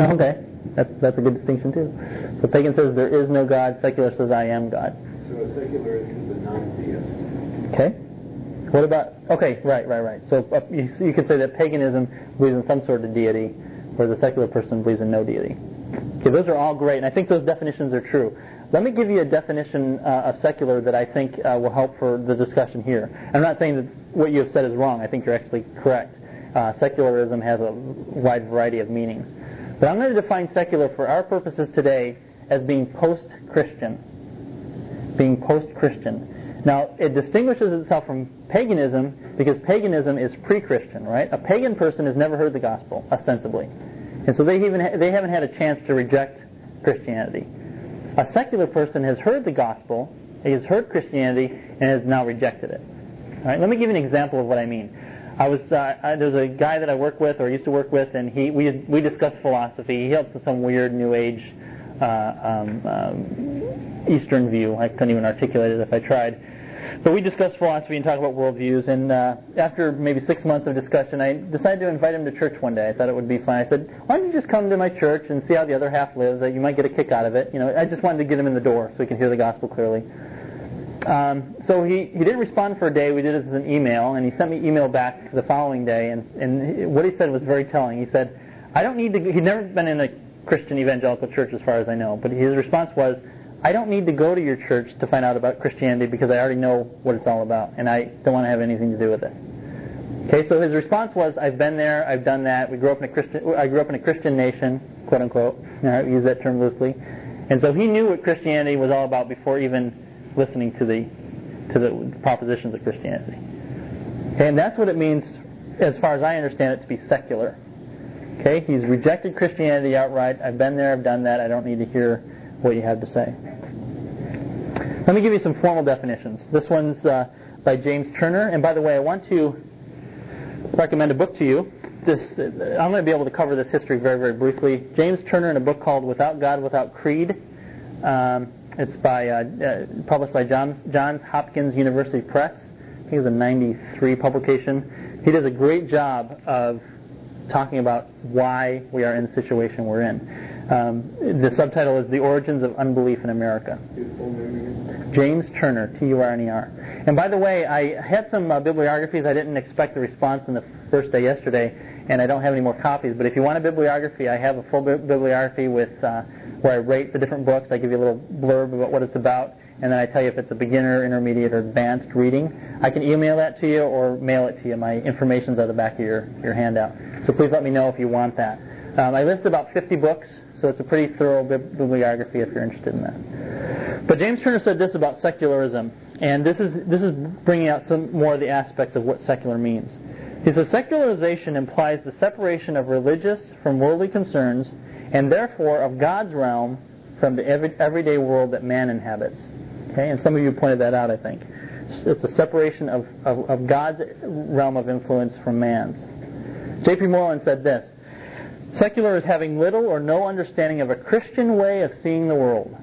Okay, that's, that's a good distinction too. So pagan says there is no God, secular says I am God. So a secularist is a non-theist. Okay. What about, okay, right, right, right. So uh, you, you could say that paganism believes in some sort of deity, whereas a secular person believes in no deity. Okay, those are all great, and I think those definitions are true. Let me give you a definition uh, of secular that I think uh, will help for the discussion here. I'm not saying that what you have said is wrong. I think you're actually correct. Uh, secularism has a wide variety of meanings. But I'm going to define secular for our purposes today as being post-Christian. Being post-Christian. Now, it distinguishes itself from paganism because paganism is pre-Christian, right? A pagan person has never heard the gospel, ostensibly. And so they, even they haven't had a chance to reject Christianity. A secular person has heard the gospel, he has heard Christianity, and has now rejected it. All right, let me give you an example of what I mean. I was uh, there's a guy that I work with or used to work with, and he we we discussed philosophy. He helps with some weird New Age uh, um, um, Eastern view. I couldn't even articulate it if I tried. But we discussed philosophy and talked about worldviews. And uh, after maybe six months of discussion, I decided to invite him to church one day. I thought it would be fun. I said, "Why don't you just come to my church and see how the other half lives? You might get a kick out of it." You know, I just wanted to get him in the door so he can hear the gospel clearly. Um, so he, he didn't respond for a day. We did it as an email, and he sent me email back the following day. And, and what he said was very telling. He said, "I don't need to." He'd never been in a Christian evangelical church, as far as I know. But his response was, "I don't need to go to your church to find out about Christianity because I already know what it's all about, and I don't want to have anything to do with it." Okay, so his response was, "I've been there. I've done that. We grew up in a Christian. I grew up in a Christian nation, quote unquote. I use that term loosely." And so he knew what Christianity was all about before even listening to the to the propositions of Christianity. Okay, and that's what it means, as far as I understand it, to be secular. Okay, he's rejected Christianity outright. I've been there, I've done that. I don't need to hear what you have to say. Let me give you some formal definitions. This one's uh, by James Turner. And by the way, I want to recommend a book to you. This, I'm going to be able to cover this history very, very briefly. James Turner in a book called Without God, Without Creed. Um, it's by uh, uh, published by Johns, Johns Hopkins University Press. I think it's a 93 publication. He does a great job of talking about why we are in the situation we're in. Um, the subtitle is The Origins of Unbelief in America. James Turner, T-U-R-N-E-R. And by the way, I had some uh, bibliographies. I didn't expect the response in the first day yesterday, and I don't have any more copies. But if you want a bibliography, I have a full bibliography with uh, where I rate the different books. I give you a little blurb about what it's about, and then I tell you if it's a beginner, intermediate, or advanced reading. I can email that to you or mail it to you. My information's at the back of your, your handout. So please let me know if you want that. Um, I list about 50 books, so it's a pretty thorough bibliography if you're interested in that. But James Turner said this about secularism, and this is this is bringing out some more of the aspects of what secular means. He says secularization implies the separation of religious from worldly concerns and therefore of God's realm from the every, everyday world that man inhabits. Okay, and some of you pointed that out, I think. It's a separation of, of, of God's realm of influence from man's. J.P. Moreland said this Secular is having little or no understanding of a Christian way of seeing the world.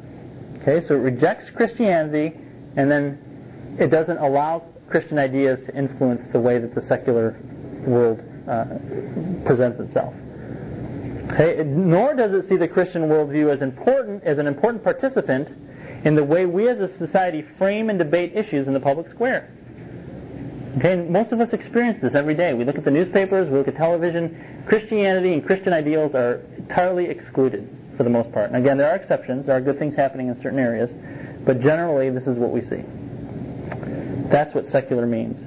Okay, so it rejects Christianity and then it doesn't allow Christian ideas to influence the way that the secular world uh, presents itself. Okay? Nor does it see the Christian worldview as important as an important participant in the way we as a society frame and debate issues in the public square. Okay, and most of us experience this every day. We look at the newspapers, we look at television. Christianity and Christian ideals are entirely excluded for the most part. And again, there are exceptions. There are good things happening in certain areas, but generally, this is what we see. That's what secular means.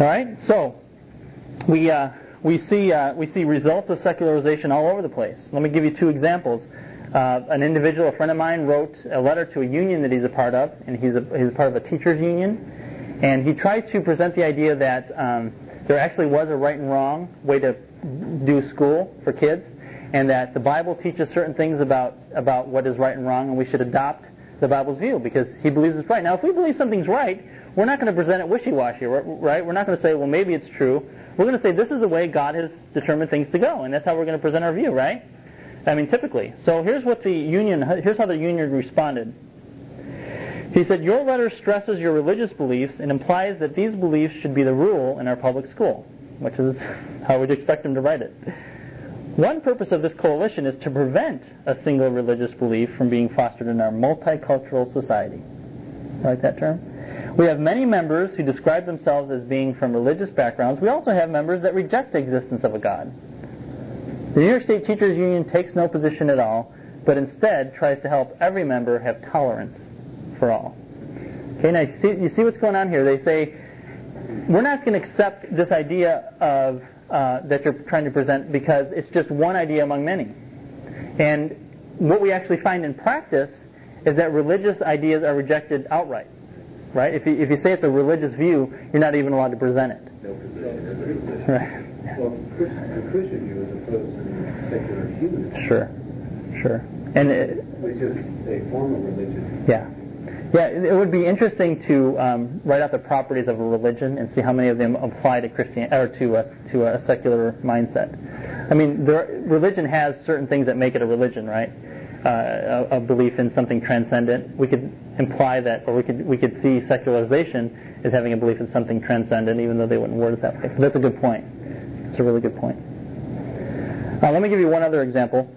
All right, so we. Uh, we see, uh, we see results of secularization all over the place. Let me give you two examples. Uh, an individual, a friend of mine, wrote a letter to a union that he's a part of, and he's a, he's a part of a teachers union. And he tried to present the idea that um, there actually was a right and wrong way to do school for kids, and that the Bible teaches certain things about, about what is right and wrong, and we should adopt the Bible's view because he believes it's right. Now, if we believe something's right, we're not going to present it wishy-washy, right? We're not going to say, well, maybe it's true. We're going to say this is the way God has determined things to go, and that's how we're going to present our view, right? I mean, typically. So here's what the union, here's how the union responded. He said, Your letter stresses your religious beliefs and implies that these beliefs should be the rule in our public school, which is how we'd expect him to write it. One purpose of this coalition is to prevent a single religious belief from being fostered in our multicultural society. I like that term? We have many members who describe themselves as being from religious backgrounds. We also have members that reject the existence of a God. The New York State Teachers Union takes no position at all, but instead tries to help every member have tolerance for all. Okay, now you see, you see what's going on here. They say, we're not going to accept this idea of uh, that you're trying to present because it's just one idea among many. And what we actually find in practice is that religious ideas are rejected outright. Right? If you, if you say it's a religious view, you're not even allowed to present it. No position is position. Right. Well, Christian, Christian view as opposed to secular humanism. Sure. Sure. And it, Which is a form of religion. yeah. Yeah, it would be interesting to um, write out the properties of a religion and see how many of them apply to Christian or to a, to a secular mindset. I mean, there, religion has certain things that make it a religion, right? Uh, a, a belief in something transcendent. We could imply that, or we could we could see secularization as having a belief in something transcendent, even though they wouldn't word it that way. But that's a good point. That's a really good point. Uh, let me give you one other example.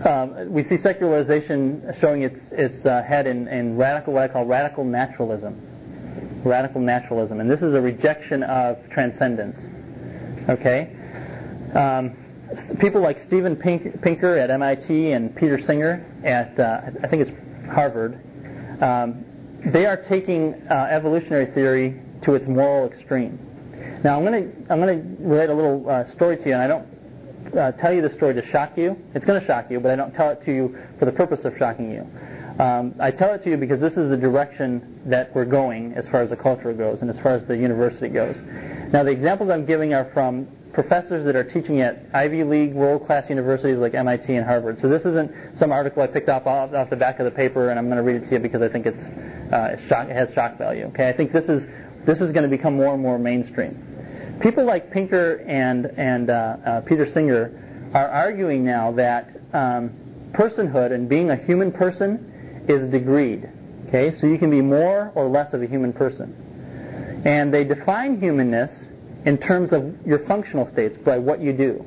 Um, we see secularization showing its its uh, head in, in radical what I call radical naturalism. Radical naturalism, and this is a rejection of transcendence. Okay, um, people like Steven Pink, Pinker at MIT and Peter Singer at uh, I think it's Harvard. Um, they are taking uh, evolutionary theory to its moral extreme. Now I'm going to I'm going to relate a little uh, story to you, and I don't uh, tell you the story to shock you. It's going to shock you, but I don't tell it to you for the purpose of shocking you. Um, I tell it to you because this is the direction that we're going as far as the culture goes and as far as the university goes. Now, the examples I'm giving are from professors that are teaching at Ivy League world-class universities like MIT and Harvard. So this isn't some article I picked up off, off the back of the paper and I'm going to read it to you because I think it's, uh, shock, it has shock value. Okay, I think this is this is going to become more and more mainstream. People like Pinker and and uh, uh, Peter Singer are arguing now that um, personhood and being a human person is degreed. Okay, so you can be more or less of a human person, and they define humanness in terms of your functional states by what you do.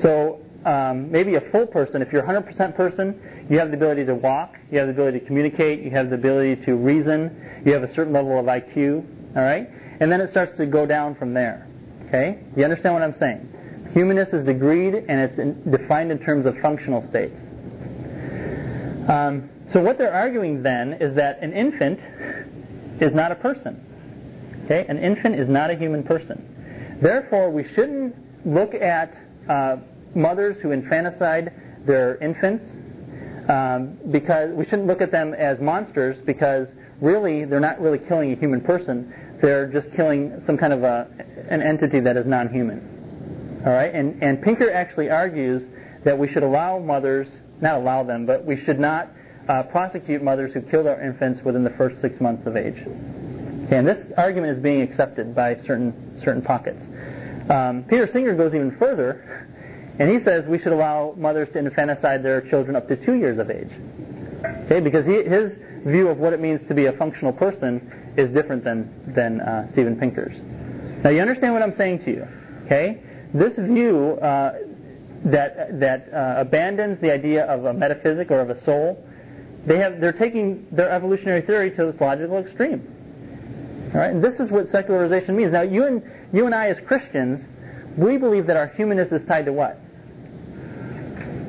So um, maybe a full person, if you're a 100% person, you have the ability to walk, you have the ability to communicate, you have the ability to reason, you have a certain level of IQ, all right? And then it starts to go down from there. Okay? Do you understand what I'm saying? Humanness is degreed and it's in, defined in terms of functional states. Um, so what they're arguing then is that an infant is not a person. Okay? An infant is not a human person. Therefore, we shouldn't look at uh, mothers who infanticide their infants um, because we shouldn't look at them as monsters because really they're not really killing a human person. They're just killing some kind of a, an entity that is non-human. All right, and and Pinker actually argues that we should allow mothers, not allow them, but we should not uh, prosecute mothers who kill their infants within the first six months of age. Okay, and this argument is being accepted by certain certain pockets. Um, Peter Singer goes even further, and he says we should allow mothers to infanticide their children up to two years of age. Okay, because he, his view of what it means to be a functional person is different than than uh, Steven Pinker's. Now you understand what I'm saying to you. Okay, this view uh, that that uh, abandons the idea of a metaphysic or of a soul, they have they're taking their evolutionary theory to its logical extreme. All right, and this is what secularization means. Now, you and you and I, as Christians, we believe that our humanness is tied to what?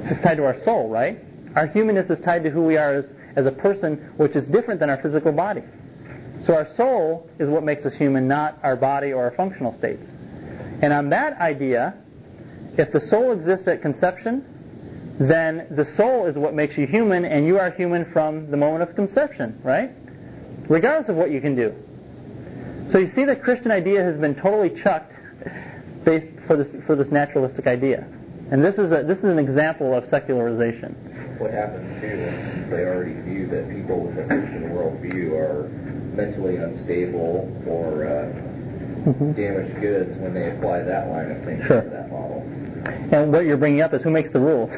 It's tied to our soul, right? Our humanness is tied to who we are as, as a person, which is different than our physical body. So our soul is what makes us human, not our body or our functional states. And on that idea, if the soul exists at conception, then the soul is what makes you human, and you are human from the moment of conception, right? Regardless of what you can do. So you see, the Christian idea has been totally chucked based for this for this naturalistic idea, and this is a this is an example of secularization. What happens too is they already view that people with a Christian worldview are mentally unstable or uh, damaged goods when they apply that line of thinking Sure. to that model. And what you're bringing up is who makes the rules?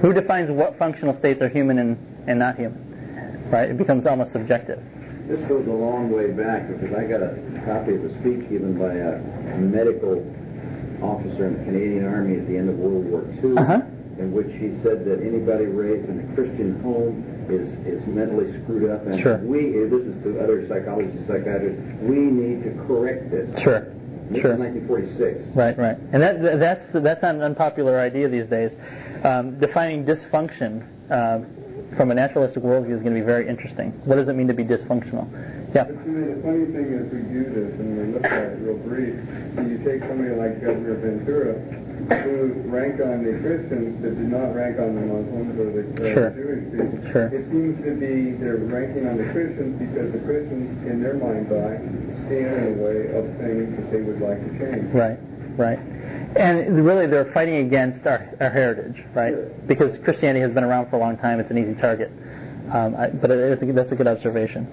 who defines what functional states are human and, and not human? Right? It becomes almost subjective. This goes a long way back because I got a copy of a speech given by a medical officer in the Canadian Army at the end of World War II. Uh-huh. In which he said that anybody raised in a Christian home is, is mentally screwed up. And Sure. we, this is to other psychologists and psychiatrists, we need to correct this. Sure. This Sure. 1946. Right, right, and that that's that's not an unpopular idea these days. Um, defining dysfunction uh, from a naturalistic worldview is going to be very interesting. What does it mean to be dysfunctional? Yeah. But you know, the funny thing is we do this and we look at it real brief. So you take somebody like Governor Ventura, who rank on the Christians but do not rank on the Muslims or the uh, Sure. Jewish people. Sure. It seems to be they're ranking on the Christians because the Christians, in their mind's eye, stand in the way of things that they would like to change. Right, right. And really, they're fighting against our, our heritage, right? Because Christianity has been around for a long time. It's an easy target. Um, I, but it's a, that's a good observation.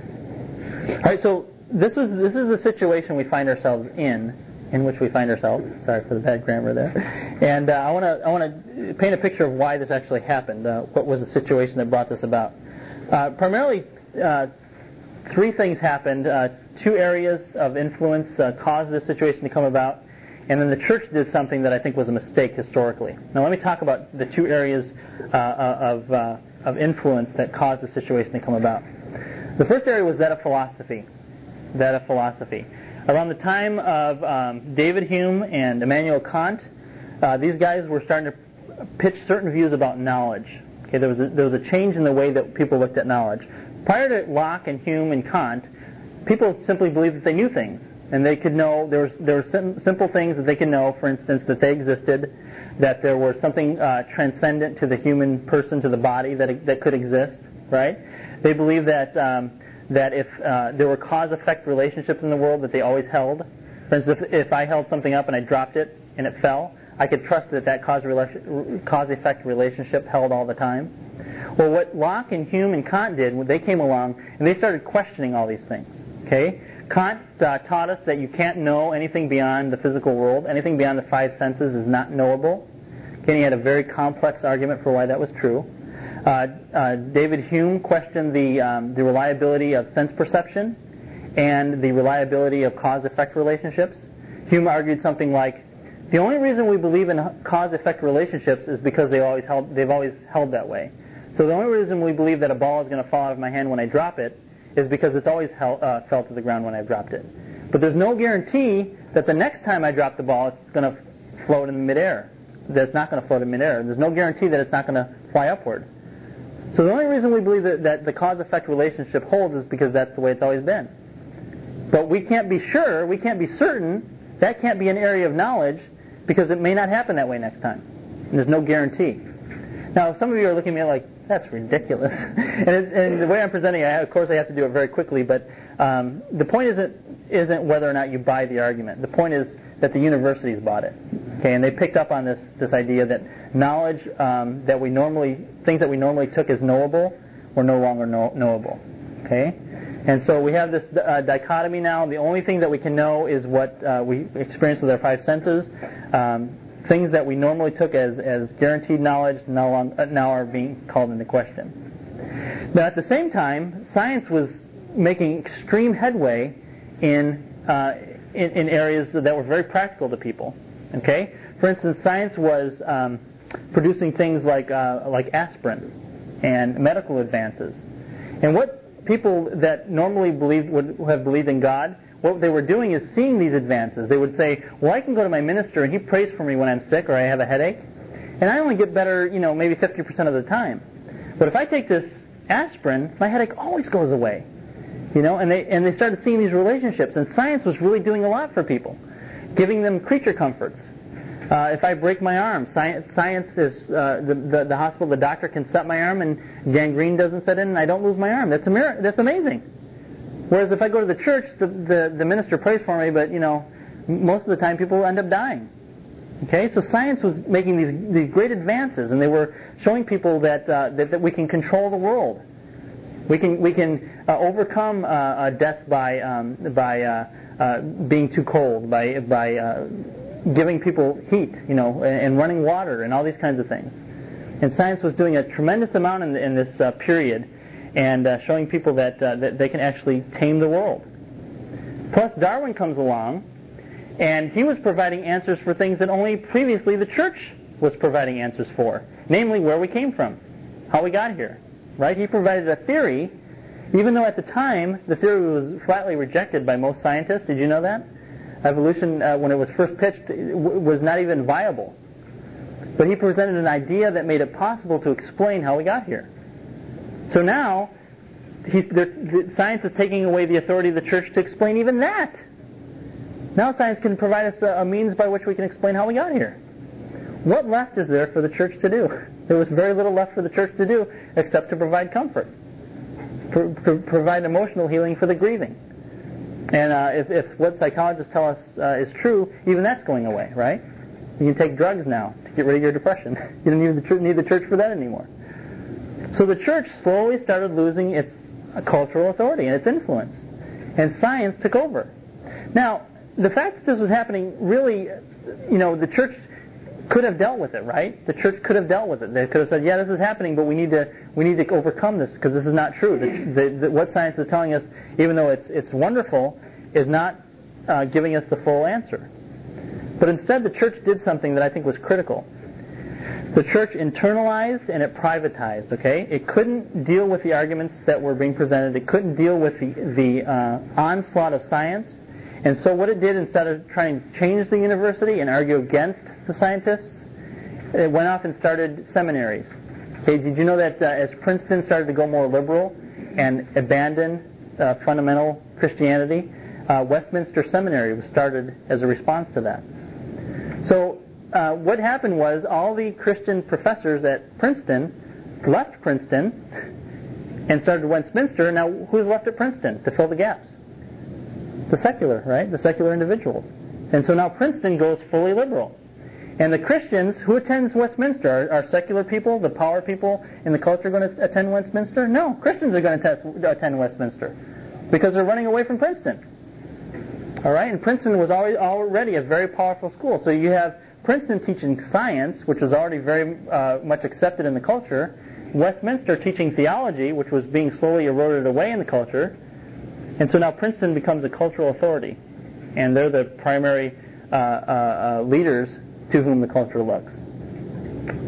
All right, so this is this is the situation we find ourselves in, in which we find ourselves. Sorry for the bad grammar there. And uh, I want to I want to paint a picture of why this actually happened. Uh, what was the situation that brought this about? Uh, primarily, uh, three things happened. Uh, two areas of influence uh, caused this situation to come about, and then the church did something that I think was a mistake historically. Now, let me talk about the two areas of, of influence that caused the situation to come about. The first area was that of philosophy. That of philosophy. Around the time of um, David Hume and Immanuel Kant, uh, these guys were starting to pitch certain views about knowledge. Okay, there was a, there was a change in the way that people looked at knowledge. Prior to Locke and Hume and Kant, people simply believed that they knew things and they could know there was there were sim- simple things that they could know. For instance, that they existed, that there was something uh, transcendent to the human person, to the body that that could exist. Right? They believed that um, that if uh, there were cause-effect relationships in the world, that they always held. For instance, if, if I held something up and I dropped it and it fell, I could trust that that cause-effect relationship held all the time. Well, what Locke and Hume and Kant did, when they came along and they started questioning all these things. Okay, Kant uh, taught us that you can't know anything beyond the physical world. Anything beyond the five senses is not knowable. He had a very complex argument for why that was true. Uh, uh, David Hume questioned the, um, the reliability of sense perception and the reliability of cause-effect relationships. Hume argued something like, the only reason we believe in cause-effect relationships is because they always held, they've always held that way. So the only reason we believe that a ball is going to fall out of my hand when I drop it is because it's always held, uh, fell to the ground when I've dropped it. But there's no guarantee that the next time I drop the ball, it's going to float in midair. That it's not going to float in midair. There's no guarantee that it's not going to fly upward. So the only reason we believe that, that the cause-effect relationship holds is because that's the way it's always been. But we can't be sure, we can't be certain, that can't be an area of knowledge because it may not happen that way next time. And there's no guarantee. Now, some of you are looking at me like, that's ridiculous. and, it, and, the way I'm presenting it, of course, I have to do it very quickly, but um, the point isn't, isn't whether or not you buy the argument. The point is that the universities bought it. Okay, and they picked up on this, this idea that knowledge um, that we normally, things that we normally took as knowable were no longer know, knowable. Okay? And so we have this uh, dichotomy now. The only thing that we can know is what uh, we experience with our five senses. Um, things that we normally took as, as guaranteed knowledge now, on, uh, now are being called into question. Now, at the same time, science was making extreme headway in, uh, in, in, areas that were very practical to people. Okay? For instance, science was um, producing things like, uh, like aspirin and medical advances. And what people that normally believed would have believed in God what they were doing is seeing these advances. They would say, well, I can go to my minister and he prays for me when I'm sick or I have a headache, and I only get better, you know, maybe 50% of the time. But if I take this aspirin, my headache always goes away. You know, and they and they started seeing these relationships, and science was really doing a lot for people, giving them creature comforts. Uh, if I break my arm, science, science is uh, the, the the hospital. The doctor can set my arm, and gangrene doesn't set in, and I don't lose my arm. That's a mir- That's amazing. Whereas if I go to the church, the, the, the minister prays for me, but you know, most of the time people end up dying. Okay, so science was making these these great advances, and they were showing people that uh, that, that we can control the world. We can we can uh, overcome uh, uh death by um, by uh, uh, being too cold, by by giving people heat, you know, and, and, running water, and all these kinds of things. And science was doing a tremendous amount in, in this period and uh, showing people that, uh, that they can actually tame the world. Plus, Darwin comes along, and he was providing answers for things that only previously the church was providing answers for, namely where we came from, how we got here. Right? He provided a theory, even though at the time the theory was flatly rejected by most scientists. Did you know that? Evolution, uh, when it was first pitched, was not even viable. But he presented an idea that made it possible to explain how we got here. So now, science is taking away the authority of the church to explain even that. Now science can provide us a, a means by which we can explain how we got here. What left is there for the church to do? There was very little left for the church to do except to provide comfort, pro- pro- provide emotional healing for the grieving. And uh, if, if, what psychologists tell us uh, is true, even that's going away, right? You can take drugs now to get rid of your depression. you don't need need the church for that anymore. So the church slowly started losing its cultural authority and its influence, and science took over. Now, the fact that this was happening really, you know, the church could have dealt with it, right? The church could have dealt with it. They could have said, "Yeah, this is happening, but we need to we need to overcome this because this is not true. The, the, the, what science is telling us, even though it's it's wonderful, is not uh, giving us the full answer." But instead, the church did something that I think was critical. The church internalized and it privatized. Okay, it couldn't deal with the arguments that were being presented. It couldn't deal with the the uh, onslaught of science and so what it did, instead of trying to change the university and argue against the scientists, it went off and started seminaries. Okay, did you know that uh, as Princeton started to go more liberal and abandon uh, fundamental Christianity, uh, Westminster Seminary was started as a response to that. So uh, what happened was all the Christian professors at Princeton left Princeton and started Westminster. Now, who's left at Princeton to fill the gaps? The secular, right? The secular individuals. And so now Princeton goes fully liberal. And the Christians, who attends Westminster? Are, are secular people, the power people in the culture going to attend Westminster? No, Christians are going to attend Westminster because they're running away from Princeton. All right, and Princeton was already, already a very powerful school. So you have Princeton teaching science, which was already very uh, much accepted in the culture. Westminster teaching theology, which was being slowly eroded away in the culture. And so now Princeton becomes a cultural authority, and they're the primary uh, uh, uh, leaders to whom the culture looks.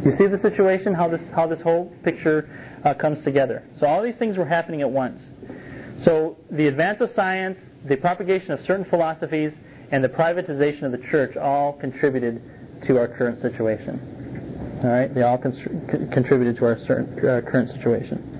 You see the situation, how this, how this whole picture uh, comes together. So all these things were happening at once. So the advance of science, the propagation of certain philosophies, and the privatization of the church all contributed to our current situation. All right, they all con- contributed to our certain, uh, current situation.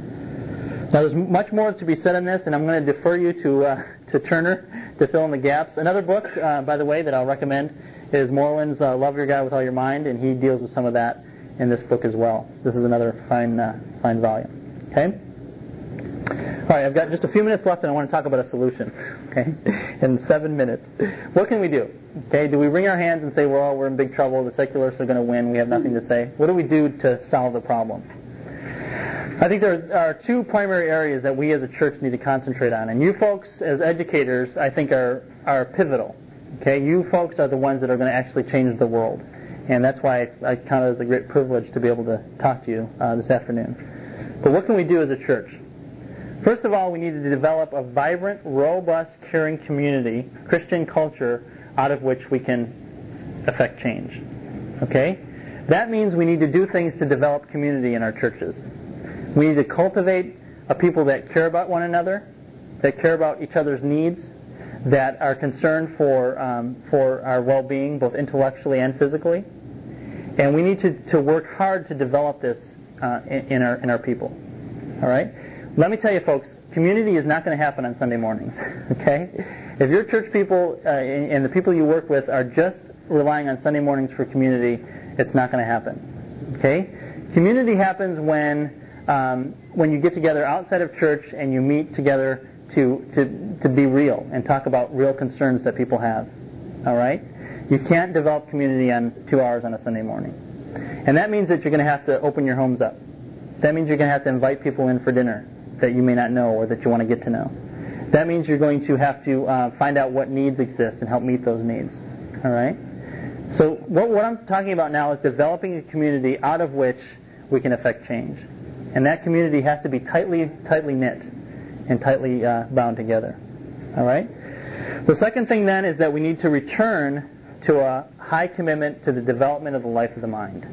Now, there's much more to be said on this, and I'm going to defer you to uh, to Turner to fill in the gaps. Another book, uh, by the way, that I'll recommend is Moreland's uh, "Love Your God with All Your Mind," and he deals with some of that in this book as well. This is another fine uh, fine volume. Okay. All right, I've got just a few minutes left, and I want to talk about a solution. Okay, in seven minutes, what can we do? Okay, do we wring our hands and say, "Well, we're in big trouble. The secularists are going to win. We have nothing to say." What do we do to solve the problem? I think there are two primary areas that we as a church need to concentrate on. And you folks, as educators, I think are, are pivotal. Okay, you folks are the ones that are going to actually change the world. And that's why I count it as a great privilege to be able to talk to you uh, this afternoon. But what can we do as a church? First of all, we need to develop a vibrant, robust, caring community, Christian culture, out of which we can affect change. Okay? That means we need to do things to develop community in our churches. We need to cultivate a people that care about one another, that care about each other's needs, that are concerned for, um, for our well being, both intellectually and physically. And we need to, to work hard to develop this uh, in, in, our, in our people. All right? Let me tell you, folks, community is not going to happen on Sunday mornings. Okay? If your church people uh, and the people you work with are just relying on Sunday mornings for community, it's not going to happen. Okay? Community happens when um, when you get together outside of church and you meet together to, to, to be real and talk about real concerns that people have. All right? You can't develop community on two hours on a Sunday morning. And that means that you're going to have to open your homes up. That means you're going to have to invite people in for dinner that you may not know or that you want to get to know. That means you're going to have to uh, find out what needs exist and help meet those needs. All right? So what, what I'm talking about now is developing a community out of which we can affect change. And that community has to be tightly, tightly knit and tightly uh, bound together. All right? The second thing then is that we need to return to a high commitment to the development of the life of the mind.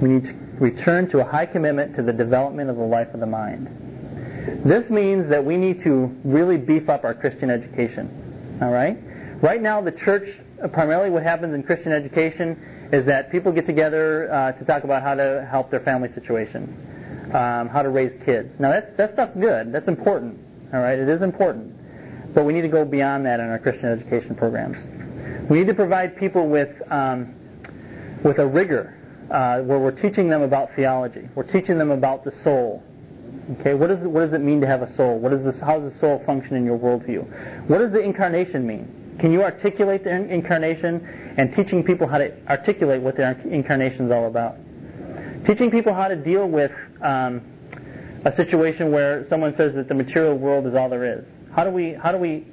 We need to return to a high commitment to the development of the life of the mind. This means that we need to really beef up our Christian education. All right? Right now, the church, primarily what happens in Christian education is that people get together uh, to talk about how to help their family situation, um, how to raise kids. Now, that's, that stuff's good. That's important. All right? It is important. But we need to go beyond that in our Christian education programs. We need to provide people with, um, with a rigor uh, where we're teaching them about theology. We're teaching them about the soul. Okay, what, is, what does it mean to have a soul? What is this, how does the soul function in your worldview? What does the incarnation mean? Can you articulate the incarnation? And teaching people how to articulate what the incarnation is all about. Teaching people how to deal with um, a situation where someone says that the material world is all there is. How do we, how do we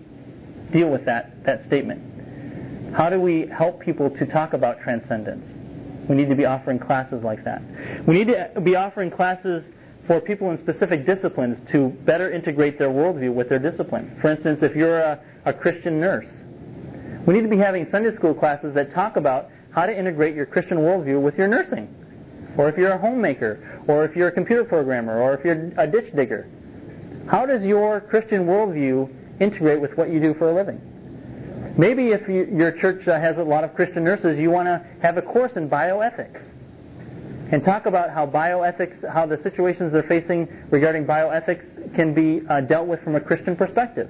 deal with that, that statement? How do we help people to talk about transcendence? We need to be offering classes like that. We need to be offering classes for people in specific disciplines to better integrate their worldview with their discipline. For instance, if you're a, a Christian nurse, we need to be having Sunday school classes that talk about how to integrate your Christian worldview with your nursing. Or if you're a homemaker, or if you're a computer programmer, or if you're a ditch digger. How does your Christian worldview integrate with what you do for a living? Maybe if you, your church uh, has a lot of Christian nurses, you want to have a course in bioethics and talk about how bioethics, how the situations they're facing regarding bioethics can be uh, dealt with from a Christian perspective.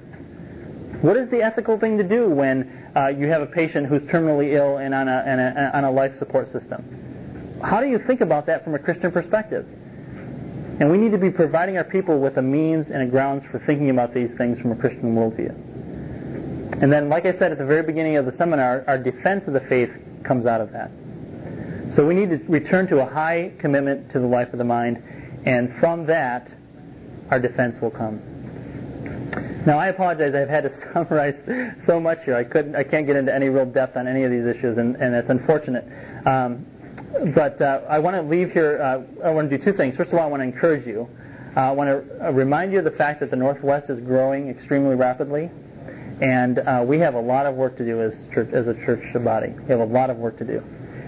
What is the ethical thing to do when uh, you have a patient who's terminally ill and on a, and a, on a life support system? How do you think about that from a Christian perspective? And we need to be providing our people with a means and a grounds for thinking about these things from a Christian worldview. And then, like I said at the very beginning of the seminar, our defense of the faith comes out of that. So we need to return to a high commitment to the life of the mind, and from that, our defense will come. Now, I apologize. I've had to summarize so much here. I couldn't. I can't get into any real depth on any of these issues, and, and that's unfortunate. Um, but uh, I want to leave here. Uh, I want to do two things. First of all, I want to encourage you. Uh, I want to uh, remind you of the fact that the Northwest is growing extremely rapidly. And uh, we have a lot of work to do as, church, as a church body. We have a lot of work to do.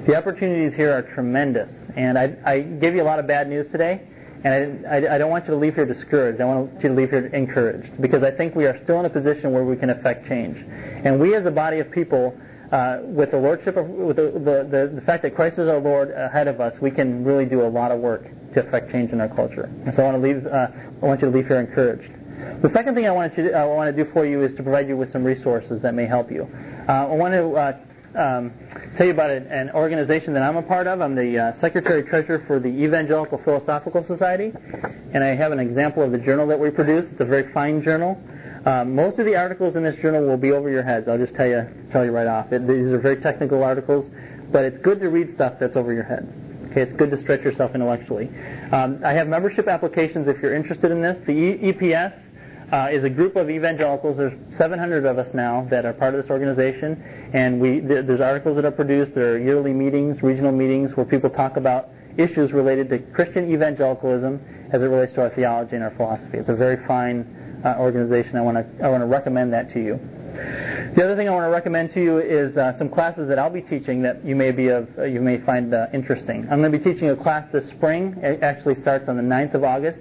The opportunities here are tremendous. And I, I gave you a lot of bad news today. And I, I, don't want you to leave here discouraged. I want you to leave here encouraged. Because I think we are still in a position where we can affect change. And we as a body of people, uh, with the lordship of, with the, the, the, the, fact that Christ is our Lord ahead of us, we can really do a lot of work to affect change in our culture. And so I want to leave, uh, I want you to leave here encouraged. The second thing I want, to, I want to do for you is to provide you with some resources that may help you. Uh, I want to uh, um, tell you about an organization that I'm a part of. I'm the uh, Secretary Treasurer for the Evangelical Philosophical Society, and I have an example of the journal that we produce. It's a very fine journal. Uh, most of the articles in this journal will be over your heads. I'll just tell you, tell you right off. It, these are very technical articles, but it's good to read stuff that's over your head. Okay, it's good to stretch yourself intellectually. Um, I have membership applications if you're interested in this. The e- EPS uh, is a group of evangelicals. There's 700 of us now that are part of this organization, and we th- there's articles that are produced. There are yearly meetings, regional meetings, where people talk about issues related to Christian evangelicalism as it relates to our theology and our philosophy. It's a very fine uh, organization. I want to I want to recommend that to you. The other thing I want to recommend to you is uh, some classes that I'll be teaching that you may be of uh, you may find uh, interesting. I'm going to be teaching a class this spring. It actually starts on the 9th of August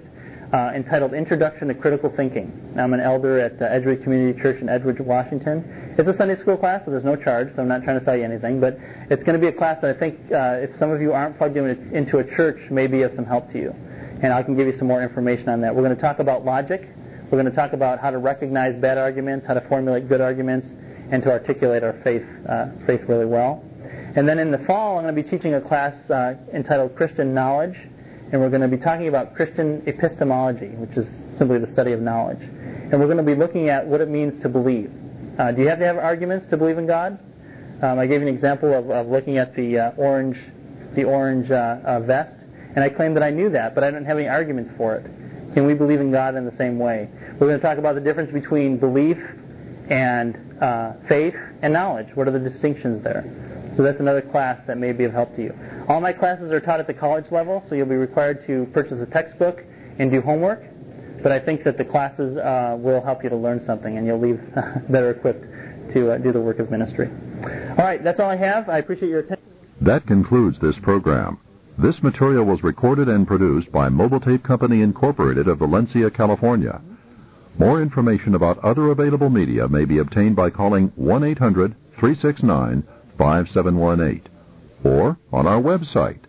uh, entitled Introduction to Critical Thinking. I'm an elder at uh, Edgewood Community Church in Edgewood, Washington. It's a Sunday school class, so there's no charge, so I'm not trying to sell you anything, but it's going to be a class that I think uh, if some of you aren't plugged in, into a church may be of some help to you. And I can give you some more information on that. We're going to talk about logic. We're going to talk about how to recognize bad arguments, how to formulate good arguments, and to articulate our faith, uh, faith really well. And then in the fall, I'm going to be teaching a class uh, entitled Christian Knowledge and we're going to be talking about Christian epistemology, which is simply the study of knowledge. And we're going to be looking at what it means to believe. Uh, do you have to have arguments to believe in God? Um, I gave an example of, of looking at the uh, orange, the orange uh, uh vest, and I claimed that I knew that, but I didn't have any arguments for it. Can we believe in God in the same way? We're going to talk about the difference between belief and uh, faith and knowledge. What are the distinctions there? So that's another class that may be of help to you. All my classes are taught at the college level, so you'll be required to purchase a textbook and do homework. But I think that the classes uh, will help you to learn something, and you'll leave better equipped to uh, do the work of ministry. All right, that's all I have. I appreciate your attention. That concludes this program. This material was recorded and produced by Mobiltape Company Incorporated of Valencia, California. More information about other available media may be obtained by calling 1 800 369 5718 or on our website